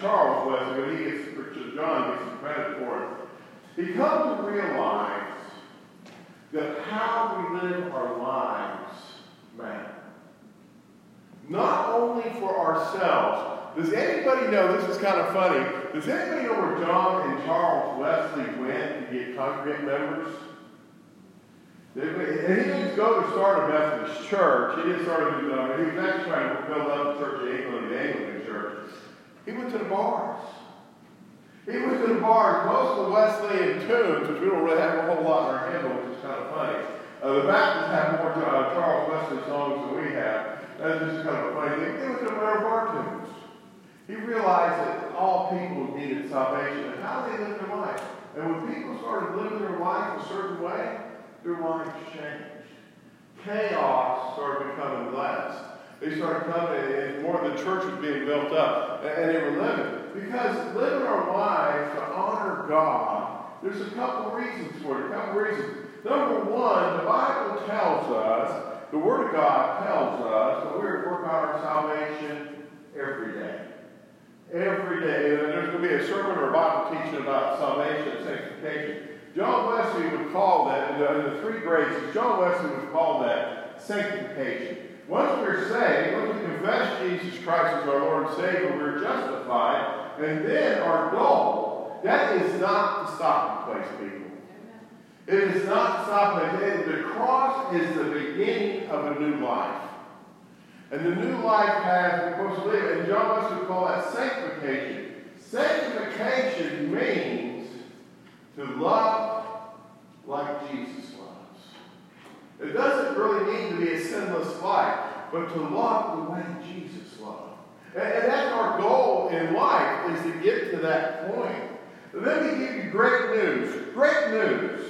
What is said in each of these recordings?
Charles Wesley, but he gets, to John gets some credit for it. He comes to realize that how we live our lives matter. Not only for ourselves. Does anybody know, this is kind of funny, does anybody know where John and Charles Wesley went to get congregant members? And he didn't go to start a Methodist church. He didn't start a, uh, he was actually trying to build up the Church of England, the Anglican church. He went to the bars. He went to the bars. Most of the Wesleyan tunes, which we don't really have a whole lot in our handbook, which is kind of funny. Uh, the Baptists have more uh, Charles Wesley songs than we have. That's just kind of a funny thing. They went to the bar tunes. He realized that all people needed salvation and how they lived their life. And when people started living their life a certain way, their lives changed. Chaos started becoming less. They started coming, and more of the church was being built up, and they were living. Because living our lives to honor God, there's a couple reasons for it. A couple reasons. Number one, the Bible tells us, the Word of God tells us that we're to work out our salvation every day. Every day. And there's going to be a sermon or a Bible teaching about salvation and sanctification. John Wesley would call that, in the, the three graces, John Wesley would call that sanctification. Once we're saved, once we confess Jesus Christ as our Lord and Savior, we're justified. And then our goal, that is not the stopping place, people. It is not the stopping place. The cross is the beginning of a new life. And the new life has, we're supposed to live, and John Wesley would call that sanctification. Sanctification means to love like Jesus. It doesn't really mean to be a sinless life, but to love the way Jesus loved. And, and that's our goal in life, is to get to that point. Let me give you great news. Great news.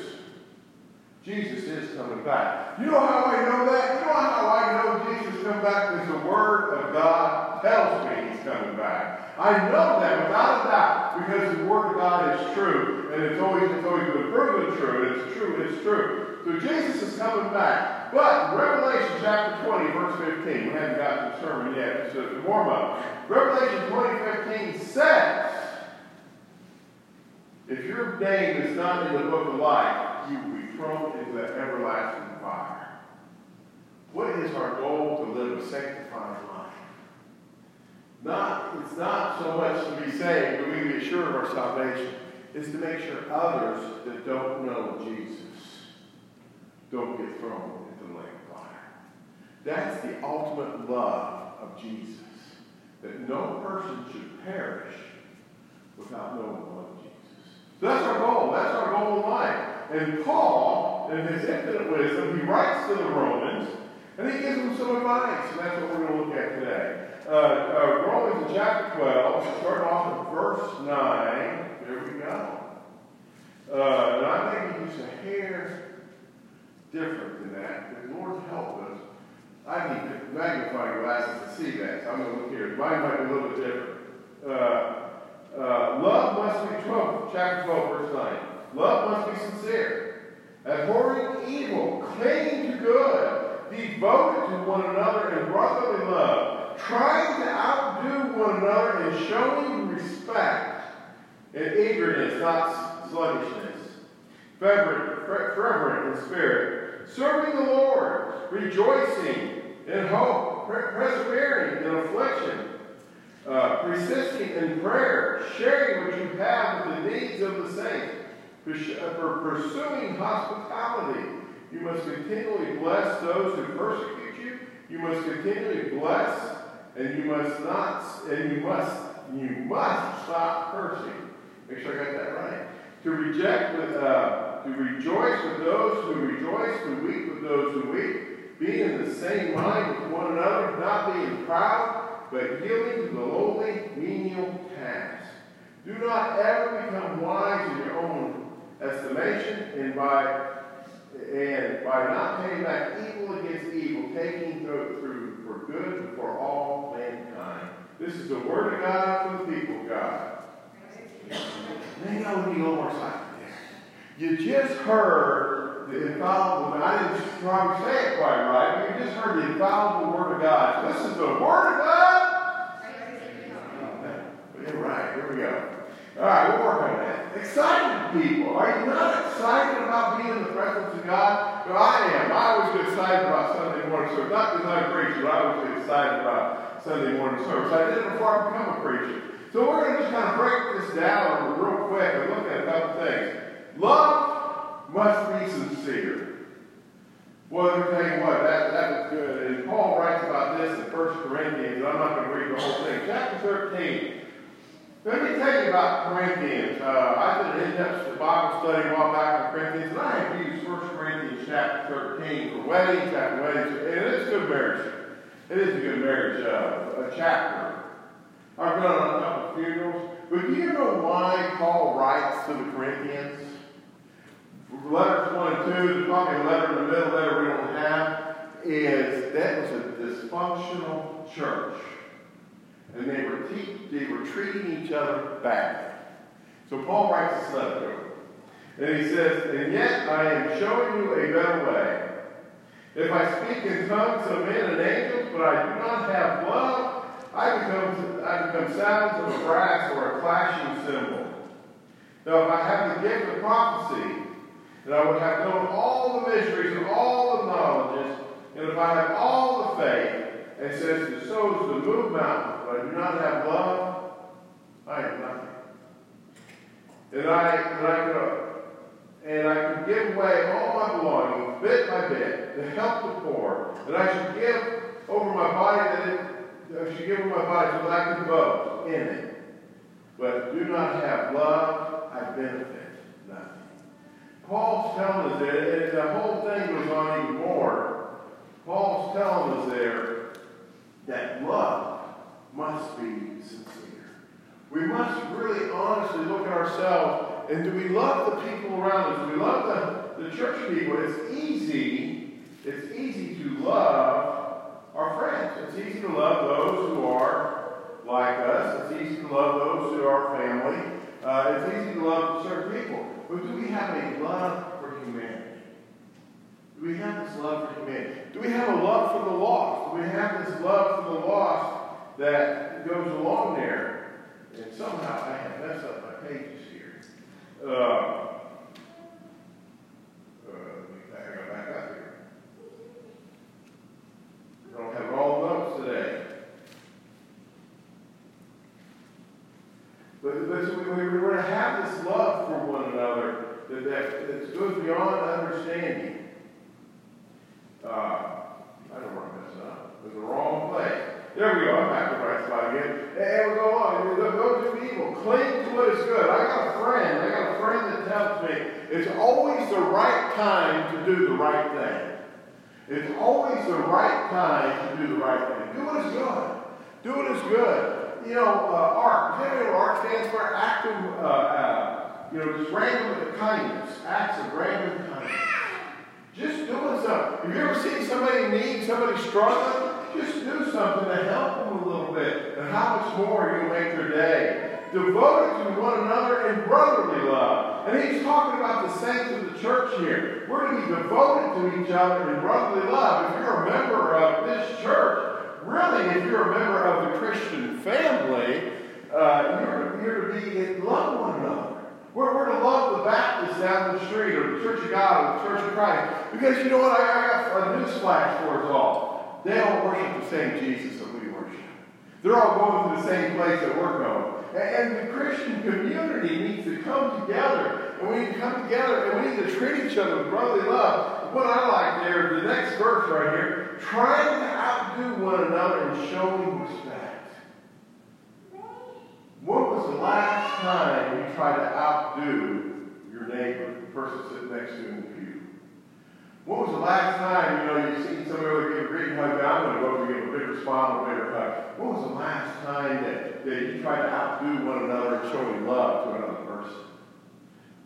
Jesus is coming back. You know how I know that? You know how I know Jesus coming back? Because the Word of God tells me He's coming back. I know that without a doubt because the Word of God is true, and it's always it's always been proven true. And it's true. It's true. So Jesus is coming back. But Revelation chapter 20, verse 15. We haven't got to the sermon yet. so It's a warm up. Revelation 20, 15 says, "If your name is not in the book of life, you will be thrown into the everlasting fire." What is our goal to live a sanctified life? Not, it's not so much to be saved, but we be assured of our salvation. It's to make sure others that don't know Jesus don't get thrown into the lake of fire. That's the ultimate love of Jesus. That no person should perish without knowing the love of Jesus. So that's our goal. That's our goal in life. And Paul, in his infinite wisdom, he writes to the Romans, and he gives them some advice. And that's what we're going to look at today. Uh, uh, Romans chapter 12, starting off at verse 9. There we go. Uh, and I think he's a hair different than that. But Lord help us. I need to magnifying glasses to see that. So I'm going to look here. Mine might be a little bit different. Uh, uh, love must be 12, chapter 12, verse 9. Love must be sincere. Abhorring evil, clinging to good, devoted to one another in brotherly love, trying to outdo one another in showing respect and eagerness, not sluggishness, fervent, fervent in spirit, serving the Lord, rejoicing in hope, persevering in affliction, uh, persisting in prayer, sharing what you have with the needs of the saints, uh, for pursuing hospitality. You must continually bless those who persecute you. You must continually bless, and you must not, and you must, you must stop cursing. Make sure I got that right. To reject with, uh, to rejoice with those who rejoice, to weep with those who weep, being in the same mind with one another, not being proud, but yielding to the lowly, menial task. Do not ever become wise in your own estimation, and by and by not paying back evil against evil, taking through, for good for all mankind. This is the word of God for the people of God. Maybe I would be more silent there. You just heard the infallible, I didn't probably say it quite right, but you just heard the infallible word of God. This is the word of God. Oh, You're right. Here we go. All right, we'll work on that. Excited people. Are you not excited about being in the presence of God? Well, I am. I always get excited about Sunday morning service. Not because I'm a preacher, but I get excited about Sunday morning service. I did it before I became a preacher. So we're going to just kind of break this down real quick and look at a couple things. Love must be sincere. Well, let me tell you what, that, that was good. And Paul writes about this in 1 Corinthians. I'm not going to read the whole thing. Chapter 13. Let me tell you about Corinthians. Uh, I did an in-depth Bible study a while back on Corinthians, and I have used 1 Corinthians chapter 13 for weddings after weddings, and it's a good marriage. It is a good marriage uh, a chapter. I've done a couple of funerals. But do you know why Paul writes to the Corinthians? Letters 1 and 2, there's probably a letter in the middle there we don't have, is that was a dysfunctional church. And they were, te- they were treating each other badly. So Paul writes this letter to them. And he says, And yet I am showing you a better way. If I speak in tongues of men and angels, but I do not have love, I become, I become sounds of brass or a clashing cymbal. Now, if I have the gift of prophecy, and I would have known all the mysteries and all the knowledges, and if I have all the faith, and says the souls to move mountains, but I do not have love, I am nothing. And I, and I could, and I could give away all my belongings, bit by bit, to help the poor, and I should give over my body that it I should give over my body so that I can boast in it. But do not have love, I benefit. Paul's telling us and the whole thing goes on even more. Paul's telling us there that love must be sincere. We must really honestly look at ourselves and do we love the people around us? Do we love the, the church people? It's easy, it's easy to love our friends. It's easy to love those who are like us. It's easy to love those who are family. Uh, it's easy to love certain people. But do we have a love for humanity? Do we have this love for humanity? Do we have a love for the lost? Do we have this love for the lost that goes along there? And somehow I have messed up my pages here. Uh, don't have all notes today. But, but so we, we, we're to have this love for one another that, that, that goes beyond understanding. Uh, I don't want to mess up. It was the wrong place. There we go. I'm back to the right spot again. And we go on. Don't do evil. Cling to what is good. I got a friend. I got a friend that tells me it's always the right time to do the right thing. It's always the right time to do the right thing. Do what is good. Do what is good. You know, uh, ARC. You know ARC stands for? Active, uh, uh, you know, just random kindness. Acts of random kindness. Just doing something. Have you ever seen somebody in need, somebody struggling? Just do something to help them a little bit. And how much more you'll make their day devoted to one another in brotherly love. And he's talking about the saints of the church here. We're to be devoted to each other in brotherly love. If you're a member of this church, really, if you're a member of the Christian family, uh, you're, you're to be in love one another. We're, we're to love the Baptist down the street, or the Church of God, or the Church of Christ. Because you know what? I, I got a news flash for us all. They all worship the same Jesus that we worship. They're all going to the same place that we're going. And, the Christian community needs to come together. And we need to come together and we need to treat each other with brotherly love. What I like there, the next verse right here, trying to outdo one another and showing respect. When was the last time you tried to outdo your neighbor, the person sitting next to you? When was the last time, you know, you seen somebody give a great hug, I'm going to go over and give a bigger smile, and a bigger hug. When was the last time that, that you tried to outdo one another and showing love to another person?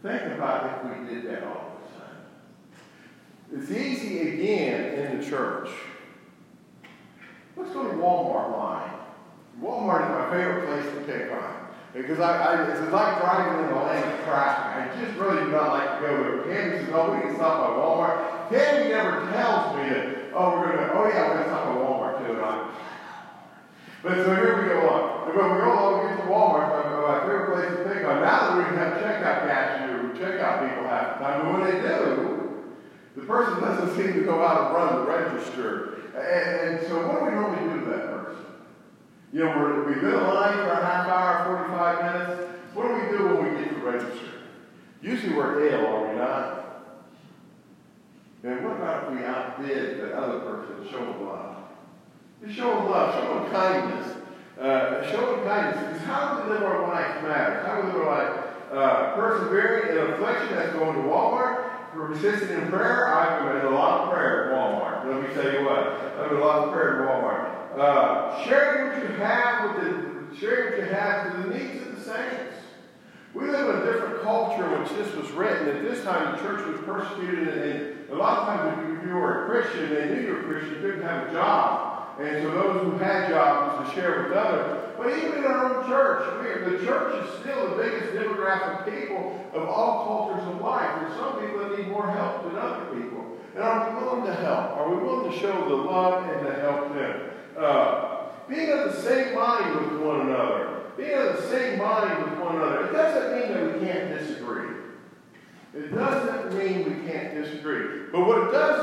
Think about if we did that all the time. It's easy again in the church. Let's go to Walmart line. Walmart is my favorite place to pick on. Because I, I, it's like driving in a lane of traffic. I just really do not like to go there. Says, oh, we stop by Walmart. Tammy never tells me that, oh, we're going to, oh, yeah, we're going to stop by Walmart too. And I'm, but so here we go on. And we go along, we get to Walmart, my favorite place to pick on. Now that we have checkout cashier, checkout people half the time, but when they do, the person doesn't seem to go out and run the register. And, and so what do we normally do to that person? You know, we're, we've been in line for a half hour, 45 minutes. What do we do when we get to the register? Usually we're ill, are we not? And what about if we outbid the other person, show them love? Just show them love, show them kindness. Uh, show them kindness. Because how we live our life matters? How we live our life? Uh, persevering in affliction, that's going to Walmart. For persisting in prayer, I've been in a lot of prayer at Walmart. Let me tell you what, I've been a lot of prayer at Walmart. Uh, sharing what you have with the sharing what you have to the needs of the saints. We live in a different culture in which this was written. At this time, the church was persecuted, and, a lot of times, if you were a Christian, they knew you were a Christian, you couldn't have a job. And so those who had jobs to share with others. But even in our own church, we, the church is still the biggest demographic people of all cultures of life. There's some people that need more help than other people. And are we willing to help? Are we willing to show the love and to help them? Uh, being of the same mind with one another. Being of the same mind with one another. It doesn't mean that we can't disagree. It doesn't mean we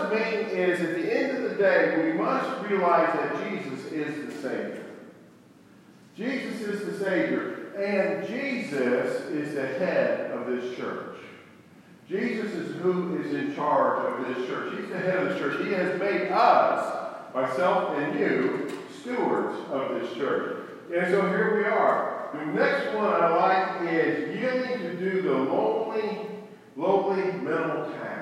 mean is at the end of the day, we must realize that Jesus is the Savior. Jesus is the Savior. And Jesus is the head of this church. Jesus is who is in charge of this church. He's the head of the church. He has made us myself and you, stewards of this church. And so here we are. The next one I like is yielding to do the lonely, lowly minimal task.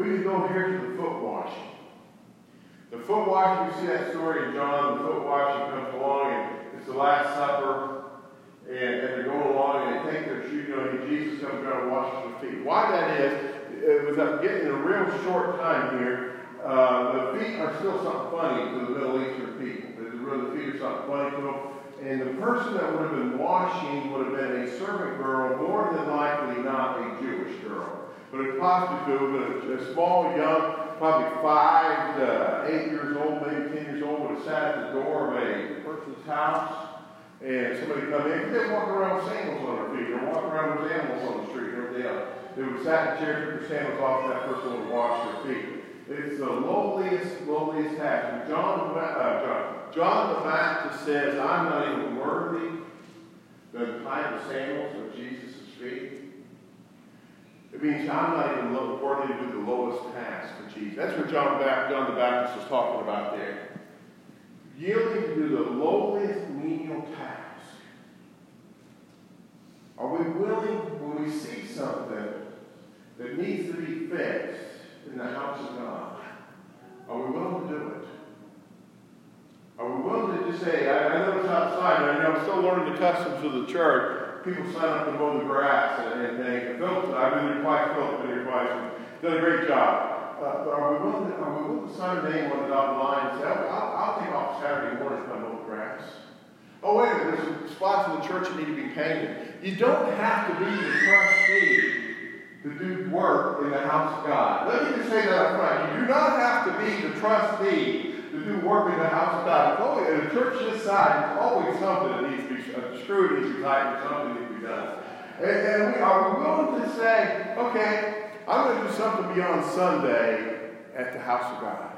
We can go here to the foot washing. The foot washing, you see that story in John, the foot washing comes along and it's the Last Supper, and, and they're going along and they take their shoes, you know, Jesus comes around and washes their feet. Why that is, it was I'm getting a real short time here, uh, the feet are still something funny to the Middle Eastern people. The, the feet are something funny to them. And the person that would have been washing would have been a servant girl, more than likely not a Jewish girl. But have been a, a small, young, probably five to eight years old, maybe ten years old, would have sat at the door of a person's house. And somebody come in, they walk around with sandals on their feet, or walk around with animals on the street everything else. They would sat in chairs, chair, took their sandals off, and that person would wash their feet. It's the lowliest, lowliest task. John, uh, John, John the Baptist says, I'm not even worthy to tie the sandals of Jesus' feet. It means I'm not even worthy to do the lowest task for Jesus. That's what John, John the Baptist is talking about there. Yielding to do the lowest menial task. Are we willing, when we see something that needs to be fixed, in the house of God? Are we willing to do it? Are we willing to just say, I, I know it's outside, and I know I'm still learning the customs of the church. People sign up to mow the grass and, and they Philip, I've been here twice, Philip's been here twice, done a great job. Uh, but are we willing to, are we willing to sign a name on the dotted line and say, I'll, I'll take off Saturday morning to mow the grass? Oh, wait a minute, there's some spots in the church that need to be painted. You don't have to be the trustee to do work in the house of God. Let me just say that up front. You do not have to be the trustee to do work in the house of God. It's always, in a church this size, there's always something that needs screw needs to be tightened, something to be done. And, and we are we willing to say, okay, I'm going to do something beyond Sunday at the house of God.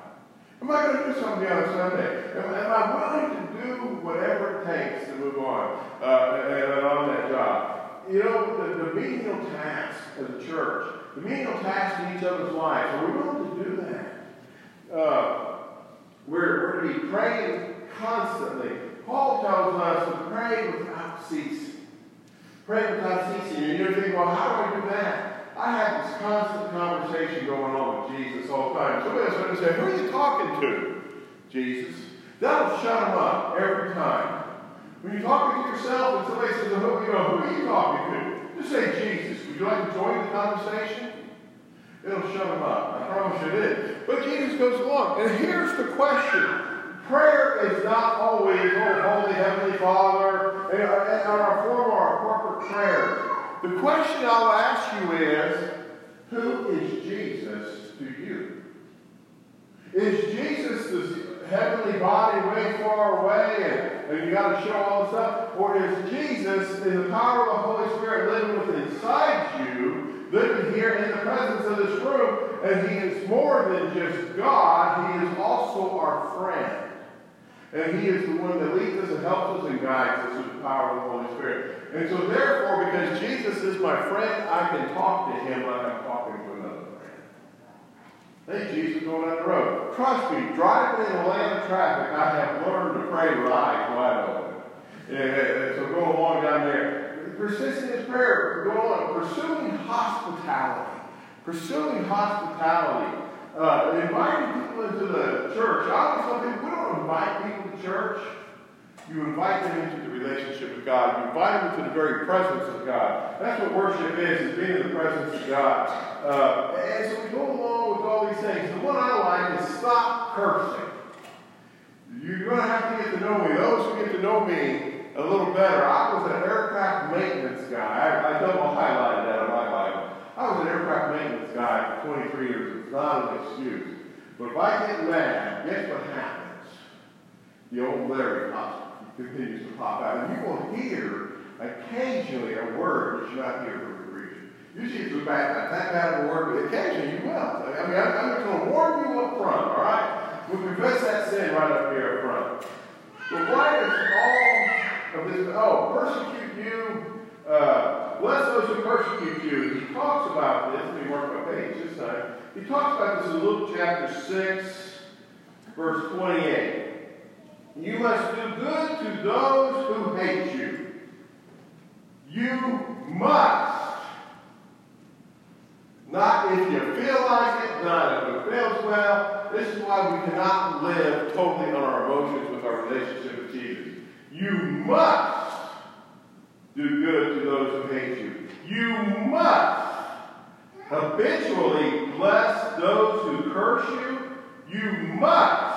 Am I going to do something beyond Sunday? Am, am I willing to do whatever it takes to move on uh, on that job? You know, the, the menial task as the church, the menial task in each other's lives, are we willing to do that? Uh, we're, we're to be praying constantly. Paul tells us to pray without ceasing. Pray without ceasing. And you're thinking, well, how do I do that? I have this constant conversation going on with Jesus all the time. Somebody else going to say, who are you talking to? Jesus. That'll shut him up every time. When you're talking to yourself and somebody says, who, you know, who are you talking to? Just say Jesus. Would you like to join the conversation? It'll shut them up. I promise you it is. But Jesus goes along. And here's the question. Prayer is not always, oh, Holy Heavenly Father, and our, and our form of our corporate prayer. The question I'll ask you is, who is Jesus to you? Is Jesus the heavenly body way far away and, and you got to show all the stuff? Or is Jesus, in the power of the Holy Spirit living within inside you, living here in the presence of this room, and he is more than just God, he is also our friend. And he is the one that leads us and helps us and guides us with the power of the Holy Spirit. And so therefore, because Jesus is my friend, I can talk to him like I'm talking to another friend. Hey, Jesus going down the road. Trust me, driving in a lane of traffic, I have learned to pray with eyes wide open. And so go along down there. Persisting in prayer, go on. Pursuing hospitality. Pursuing hospitality. Uh, inviting people into the church. I always tell people, we don't invite people to church. You invite them into the relationship with God. You invite them into the very presence of God. That's what worship is, is being in the presence of God. Uh, and so we go along with all these things. The one I like is stop cursing. You're going to have to get to know me. Those who get to know me a little better. I was an aircraft maintenance guy. I, I double highlighted that on my Bible. I was an aircraft for 23 years. It's not an excuse. But if I get mad, guess what happens? The old Larry pops, continues to pop out. And you will hear occasionally a word that you're not hear from the preacher. Usually it's bad, that bad of a word, but occasionally you will. I mean, I'm, I'm going to warn you up front, all right? We'll confess that sin right up here up front. But why is all of this, oh, persecute you, uh, bless those who persecute you. He talks about this, let me mark my page this time. He talks about this in Luke chapter 6, verse 28. You must do good to those who hate you. You must. Not if you feel like it, not if it feels well. This is why we cannot live totally on our emotions with our relationship with Jesus. You must do good to those who hate you. You must habitually bless those who curse you. You must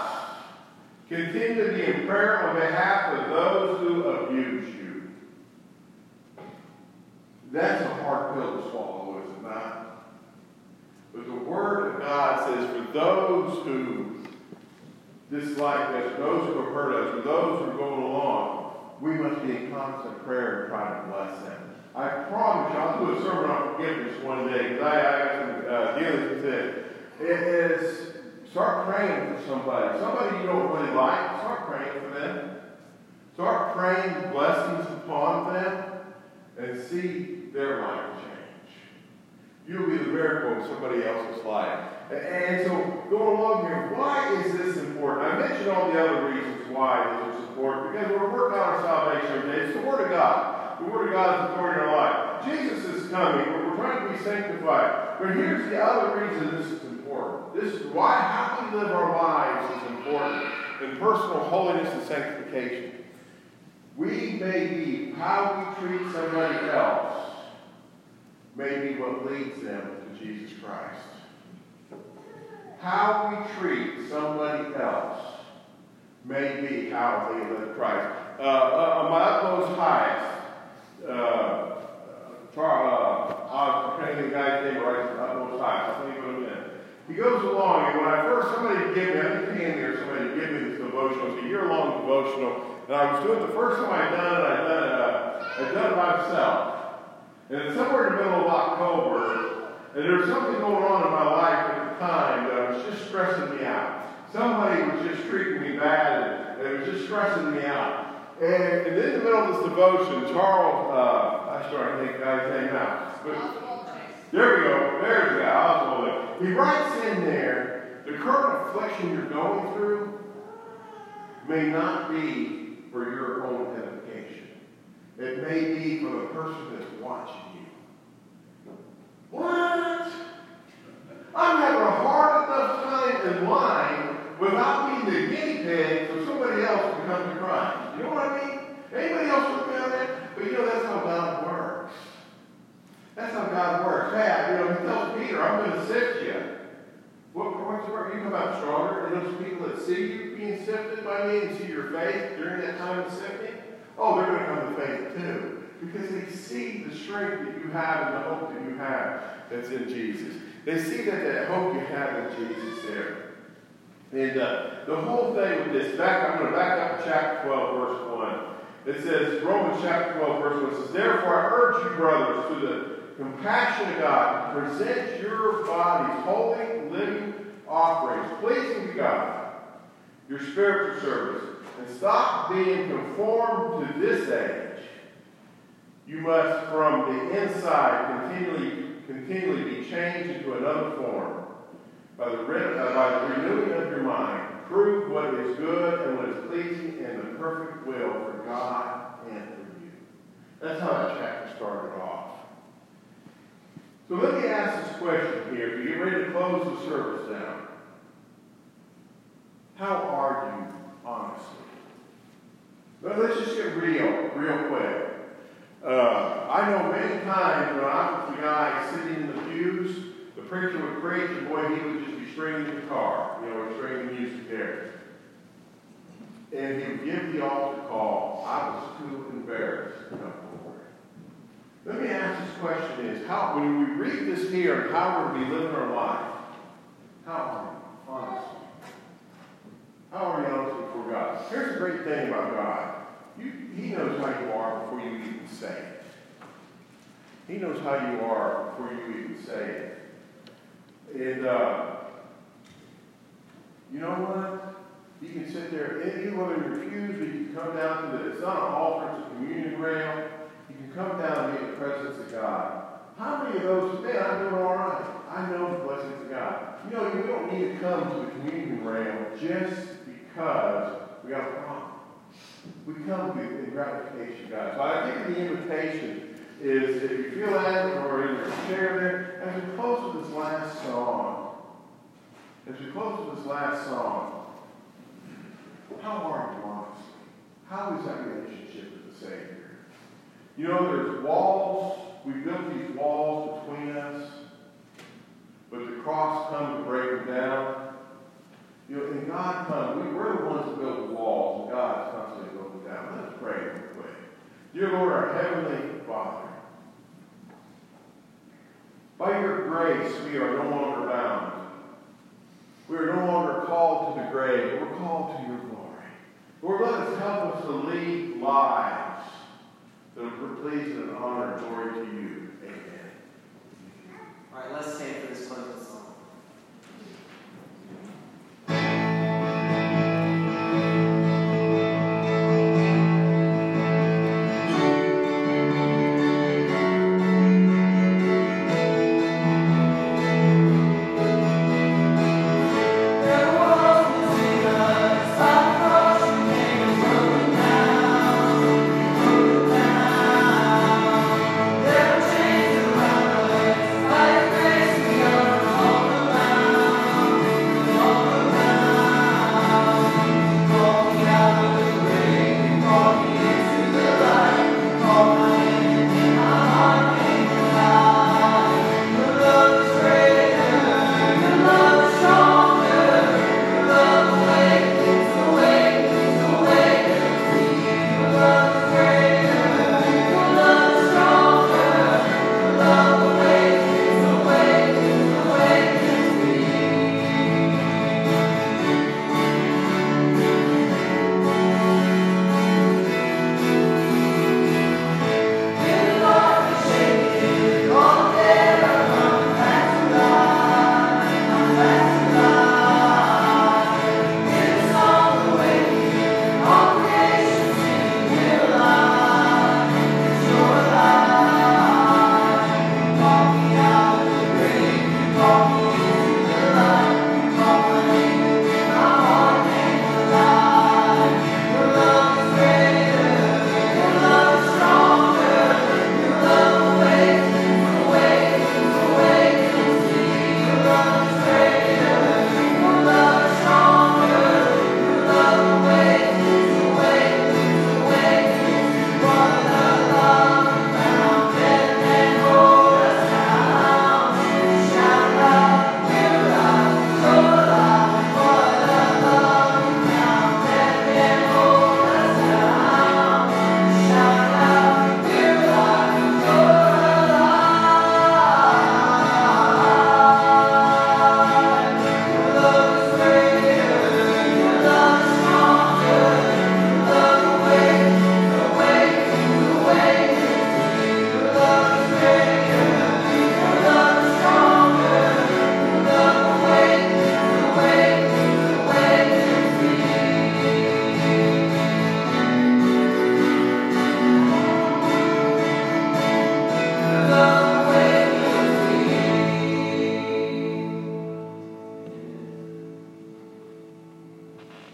Continue to be in prayer on behalf of those who abuse you. That's a hard pill to swallow, is it not? But the Word of God says, for those who dislike us, those who have hurt us, those who are going along, we must be in constant prayer and try to bless them. I promise you, I'll do a sermon on forgiveness one day because I, I got some uh, dealings with it. It is Start praying for somebody. Somebody you don't really like, start praying for them. Start praying blessings upon them and see their life change. You'll be the miracle in somebody else's life. And so, going along here, why is this important? I mentioned all the other reasons why this is important because we're working on our salvation today. It's the Word of God. The Word of God is authority in our life. Jesus is coming. But we're trying to be sanctified. But here's the other reason this is important. This is why how we live our lives is important in personal holiness and sanctification. We may be how we treat somebody else may be what leads them to Jesus Christ. How we treat somebody else may be how they live Christ. uh, uh, my utmost highest, uh, Charles, uh, I can't think the guy's name right, I'll of him in. He goes along, and when I first, somebody gave me, I think Candy or somebody gave me this devotional, it's a year-long devotional, and I was doing it the first time I'd done it, I'd done it, uh, I'd done it by myself. And it's somewhere in the middle of October, and there was something going on in my life at the time that was just stressing me out. Somebody was just treating me bad, and it was just stressing me out. And, and in the middle of this devotion, Charles, uh, I started to think guy's name out. But there we go. There's the guy, Oswald. He writes in there, the current affliction you're going through may not be for your own edification. It may be for the person that's watching you. What? I'm having a hard enough time in line without being the guinea pig for somebody else to come to Christ. You know what I mean? Anybody else look down there? But you know, that's how God works. That's how God works. Hey, you know, he tells Peter, I'm going to sift you. What, the word? You come out stronger. And those people that see you being sifted by me and see your faith during that time of sifting, oh, they're going to come to faith too. Because they see the strength that you have and the hope that you have that's in Jesus. They see that, that hope you have in Jesus there. And uh, the whole thing with this, back, I'm going to back up chapter 12, verse 1. It says, Romans chapter 12, verse 1 says, Therefore I urge you, brothers, through the compassion of God, present your bodies holy, living offerings, pleasing to God, your spiritual service, and stop being conformed to this age. You must, from the inside, continually, continually be changed into another form by the, uh, by the renewing of your mind, prove what is good and what is pleasing and the perfect will for God and for you. That's how that chapter started off. So let me ask this question here. If you get ready to close the service down, how are you honestly? Well, let's just get real, real quick. Uh, I know many times when I was the guy sitting in the pews, the preacher would preach, and boy, he would just be stringing the guitar, you know, or stringing the music there. And he would give the altar call. I was too embarrassed to come forward. Let me ask this question is, how, when we read this here, how are we living our life? How are we, honestly? How are we honest before God? Here's the great thing about God. You, he knows how you are before you even say it. He knows how you are before you even say it. And uh, you know what? You can sit there, you whether you're refused, or you can come down to the, it's not an altar, it's a communion rail. You can come down and be in the presence of God. How many of those, man, I'm doing all right. I know the blessings of God. You know, we don't need to come to the communion rail just because we got a problem. We come in gratification, God. So I think the invitation is if you feel that or in your chair there, as we close with this last song, as we close with this last song, how are you honestly? How is that relationship with the Savior? You know, there's walls. We built these walls between us, but the cross comes to break them down. You know, and God comes. We, we're the ones that build the walls, and God's constantly building them down. Let's pray real quick. Dear Lord, our Heavenly Father, by your grace, we are no longer bound. We are no longer called to the grave, we're called to your glory. Lord, let us help us to lead lives that are pleasing and honor and glory to you.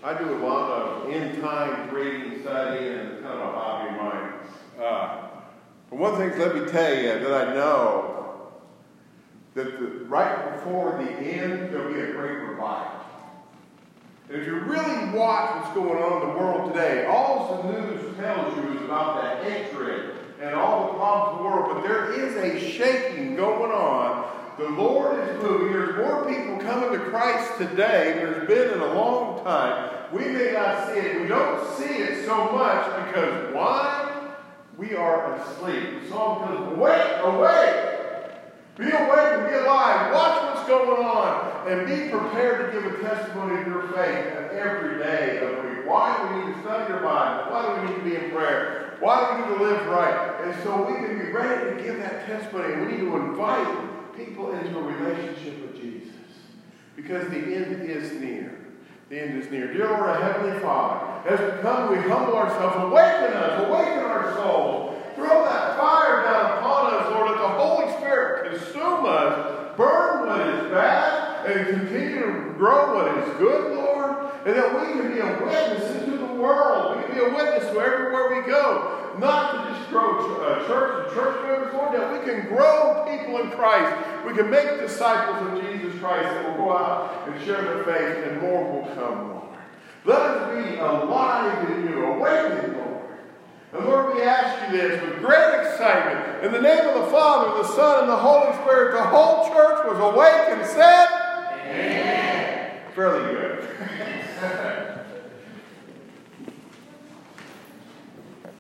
I do a lot of end time reading, study, and it's kind of a hobby of mine. Uh, but one thing, let me tell you that I know that the, right before the end, there'll be a great revival. And if you really watch what's going on in the world today, all the news tells you is about the hatred and all the problems in the world, but there is a shaking going on. The Lord is moving. There's more people coming to Christ today than there's been in a long time. We may not see it. We don't see it so much because why? We are asleep. The song goes, Awake, awake! Be awake and be alive. Watch what's going on and be prepared to give a testimony of your faith every day of the week. Why do we need to study your Bible? Why do we need to be in prayer? Why do we need to live right? And so we can be ready to give that testimony. We need to invite people into a relationship with Jesus because the end is near. The end is near. Dear Lord, Heavenly Father, as we come, we humble ourselves. Awaken us. Awaken our souls. Throw that fire down upon us, Lord. Let the Holy Spirit consume us. Burn what is bad and continue to grow what is good. And that we can be a witness into the world. We can be a witness to everywhere we go. Not to just grow uh, church and church members, Lord, that we can grow people in Christ. We can make disciples of Jesus Christ that will go out and share their faith, and more will come, Lord. Let us be alive in you, awakened, Lord. And Lord, we ask you this with great excitement. In the name of the Father, the Son, and the Holy Spirit, the whole church was awake and said, Amen. Fairly good. Thank you.